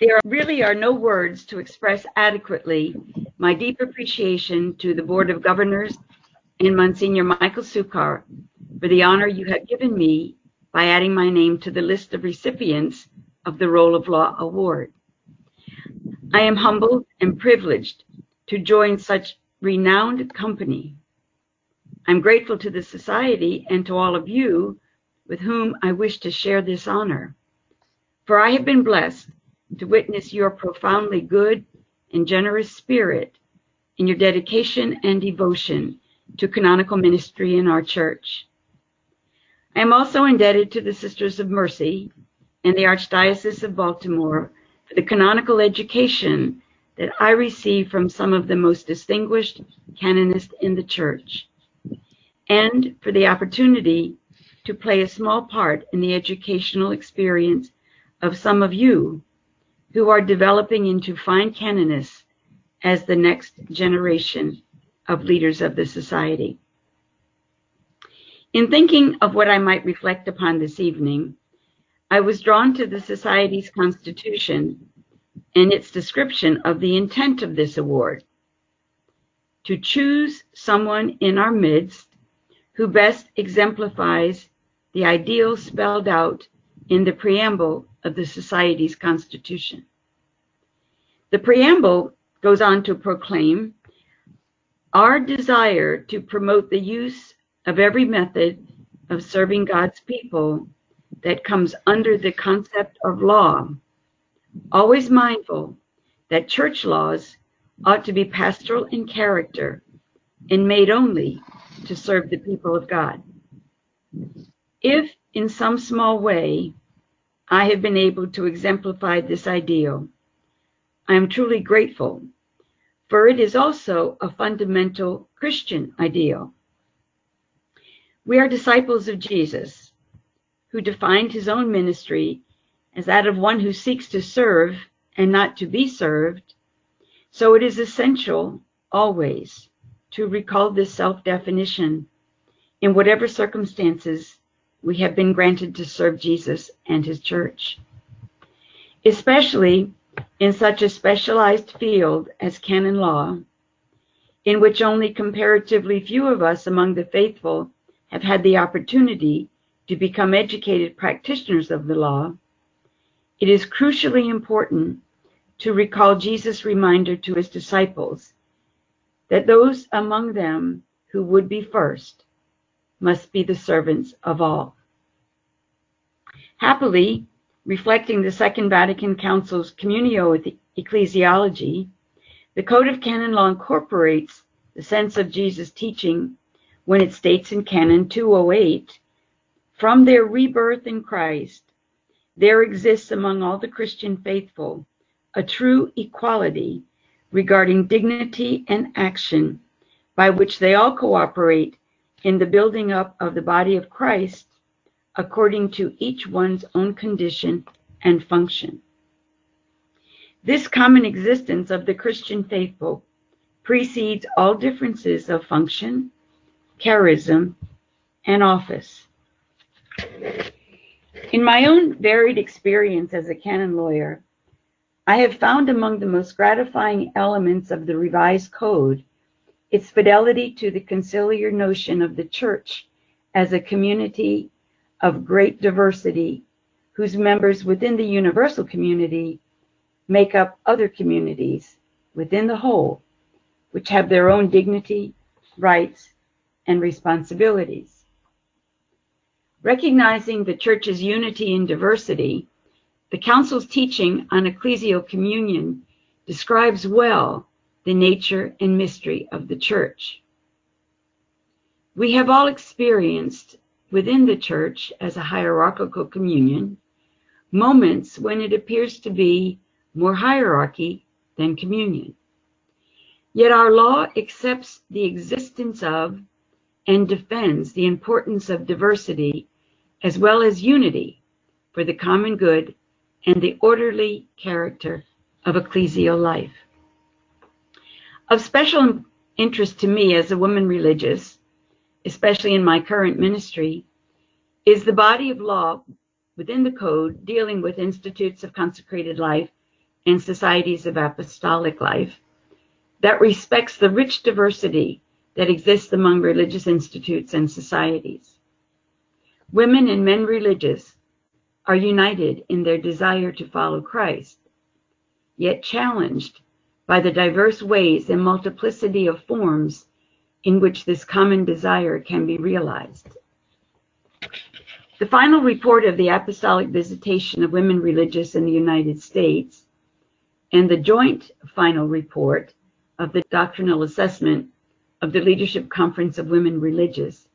There really are no words to express adequately my deep appreciation to the Board of Governors and Monsignor Michael Souckar for the honor you have given me by adding my name to the list of recipients of the Role of Law Award. I am humbled and privileged to join such renowned company. I'm grateful to the Society and to all of you with whom I wish to share this honor. For I have been blessed to witness your profoundly good and generous spirit in your dedication and devotion to canonical ministry in our church. I am also indebted to the Sisters of Mercy and the Archdiocese of Baltimore for the canonical education that I received from some of the most distinguished canonists in the church, and for the opportunity to play a small part in the educational experience of some of you who are developing into fine canonists as the next generation of leaders of the society. In thinking of what I might reflect upon this evening, I was drawn to the Society's Constitution and its description of the intent of this award to choose someone in our midst who best exemplifies the ideal spelled out in the preamble of the Society's Constitution. The preamble goes on to proclaim our desire to promote the use of every method of serving God's people that comes under the concept of law, always mindful that church laws ought to be pastoral in character and made only to serve the people of God. If in some small way I have been able to exemplify this ideal, I am truly grateful, for it is also a fundamental Christian ideal. We are disciples of Jesus, who defined his own ministry as that of one who seeks to serve and not to be served. So it is essential always to recall this self definition in whatever circumstances we have been granted to serve Jesus and his church. Especially in such a specialized field as canon law, in which only comparatively few of us among the faithful have had the opportunity to become educated practitioners of the law, it is crucially important to recall Jesus' reminder to his disciples that those among them who would be first must be the servants of all. Happily, reflecting the Second Vatican Council's Communio Ecclesiology, the Code of Canon Law incorporates the sense of Jesus' teaching when it states in Canon 208 From their rebirth in Christ, there exists among all the Christian faithful a true equality regarding dignity and action by which they all cooperate in the building up of the body of Christ according to each one's own condition and function. This common existence of the Christian faithful precedes all differences of function, charism, and office. In my own varied experience as a canon lawyer, I have found among the most gratifying elements of the revised code its fidelity to the conciliar notion of the church as a community of great diversity whose members within the universal community make up other communities within the whole, which have their own dignity, rights, and responsibilities. Recognizing the Church's unity in diversity, the Council's teaching on ecclesial communion describes well the nature and mystery of the Church. We have all experienced within the church as a hierarchical communion, moments when it appears to be more hierarchy than communion. Yet our law accepts the existence of and defends the importance of diversity as well as unity for the common good and the orderly character of ecclesial life. Of special interest to me as a woman religious especially in my current ministry, is the body of law within the code dealing with institutes of consecrated life and societies of apostolic life that respects the rich diversity that exists among religious institutes and societies. Women and men religious are united in their desire to follow Christ, yet challenged by the diverse ways and multiplicity of forms in which this common desire can be realized. The final report of the Apostolic Visitation of Women Religious in the United States and the joint final report of the Doctrinal Assessment of the Leadership Conference of Women Religious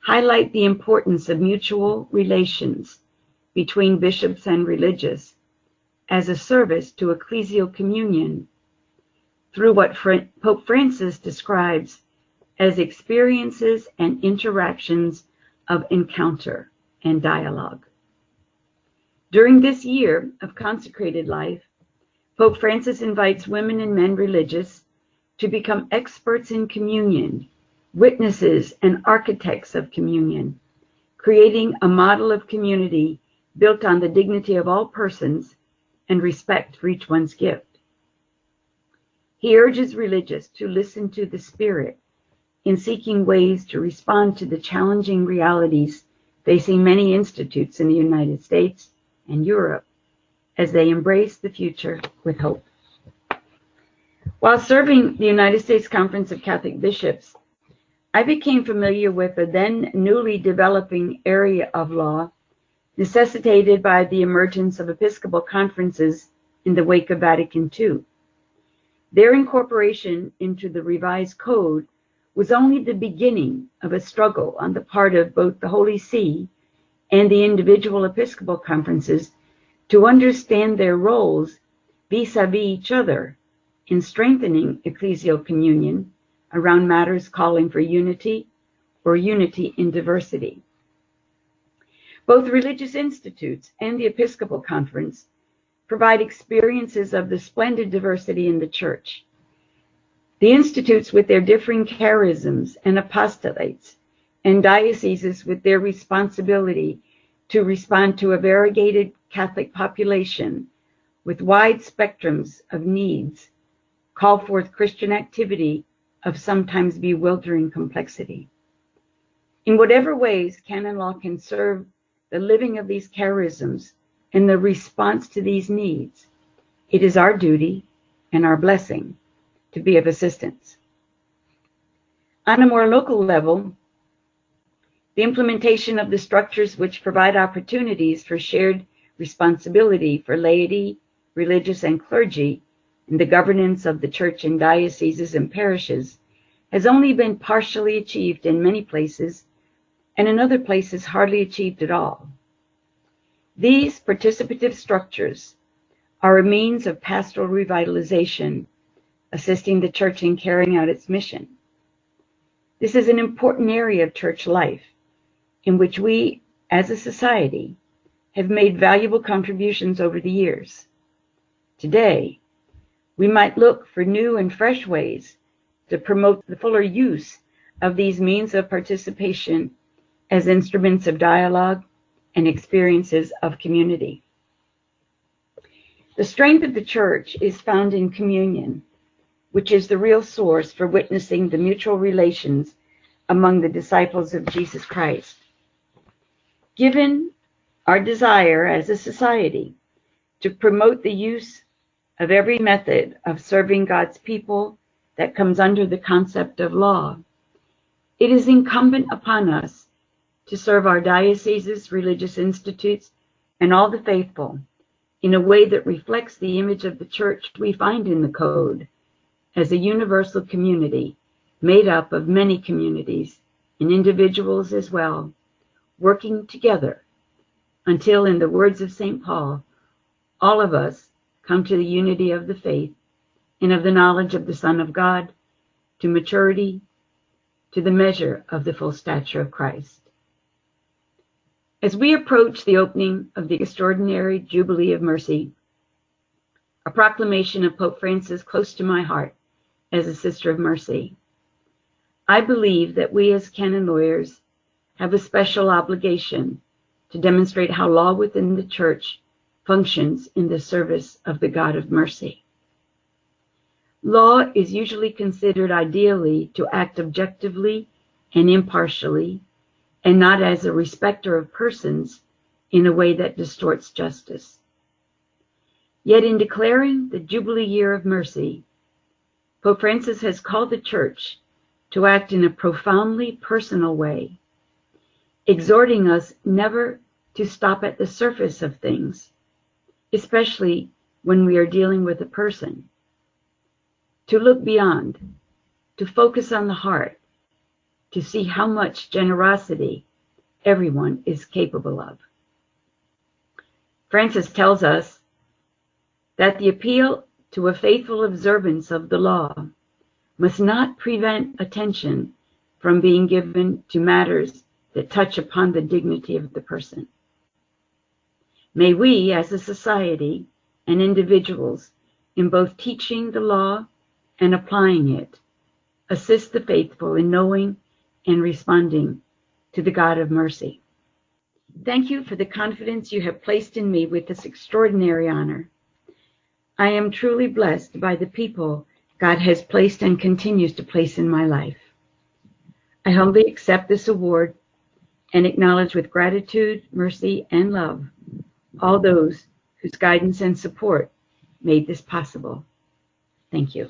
highlight the importance of mutual relations between bishops and religious as a service to ecclesial communion through what Pope Francis describes as experiences and interactions of encounter and dialogue. During this year of consecrated life, Pope Francis invites women and men religious to become experts in communion, witnesses and architects of communion, creating a model of community built on the dignity of all persons and respect for each one's gift. He urges religious to listen to the Spirit in seeking ways to respond to the challenging realities facing many institutes in the United States and Europe as they embrace the future with hope. While serving the United States Conference of Catholic Bishops, I became familiar with the then newly developing area of law necessitated by the emergence of Episcopal conferences in the wake of Vatican II. Their incorporation into the revised code was only the beginning of a struggle on the part of both the Holy See and the individual Episcopal conferences to understand their roles vis-a-vis each other in strengthening ecclesial communion around matters calling for unity or unity in diversity. Both religious institutes and the Episcopal Conference provide experiences of the splendid diversity in the Church the institutes with their differing charisms and apostolates, and dioceses with their responsibility to respond to a variegated Catholic population with wide spectrums of needs, call forth Christian activity of sometimes bewildering complexity. In whatever ways canon law can serve the living of these charisms and the response to these needs, it is our duty and our blessing to be of assistance. On a more local level, the implementation of the structures which provide opportunities for shared responsibility for laity, religious, and clergy in the governance of the church in dioceses and parishes has only been partially achieved in many places and in other places hardly achieved at all. These participative structures are a means of pastoral revitalization assisting the church in carrying out its mission. This is an important area of church life in which we, as a society, have made valuable contributions over the years. Today, we might look for new and fresh ways to promote the fuller use of these means of participation as instruments of dialogue and experiences of community. The strength of the church is found in communion which is the real source for witnessing the mutual relations among the disciples of Jesus Christ. Given our desire as a society to promote the use of every method of serving God's people that comes under the concept of law, it is incumbent upon us to serve our dioceses, religious institutes, and all the faithful in a way that reflects the image of the church we find in the code as a universal community made up of many communities and individuals as well, working together until, in the words of St. Paul, all of us come to the unity of the faith and of the knowledge of the Son of God, to maturity, to the measure of the full stature of Christ. As we approach the opening of the extraordinary Jubilee of Mercy, a proclamation of Pope Francis close to my heart as a Sister of Mercy. I believe that we as canon lawyers have a special obligation to demonstrate how law within the Church functions in the service of the God of mercy. Law is usually considered ideally to act objectively and impartially, and not as a respecter of persons in a way that distorts justice. Yet in declaring the Jubilee Year of Mercy, Pope Francis has called the Church to act in a profoundly personal way, exhorting us never to stop at the surface of things, especially when we are dealing with a person, to look beyond, to focus on the heart, to see how much generosity everyone is capable of. Francis tells us that the appeal to a faithful observance of the law must not prevent attention from being given to matters that touch upon the dignity of the person. May we, as a society and individuals, in both teaching the law and applying it, assist the faithful in knowing and responding to the God of mercy. Thank you for the confidence you have placed in me with this extraordinary honor. I am truly blessed by the people God has placed and continues to place in my life. I humbly accept this award and acknowledge with gratitude, mercy, and love all those whose guidance and support made this possible. Thank you.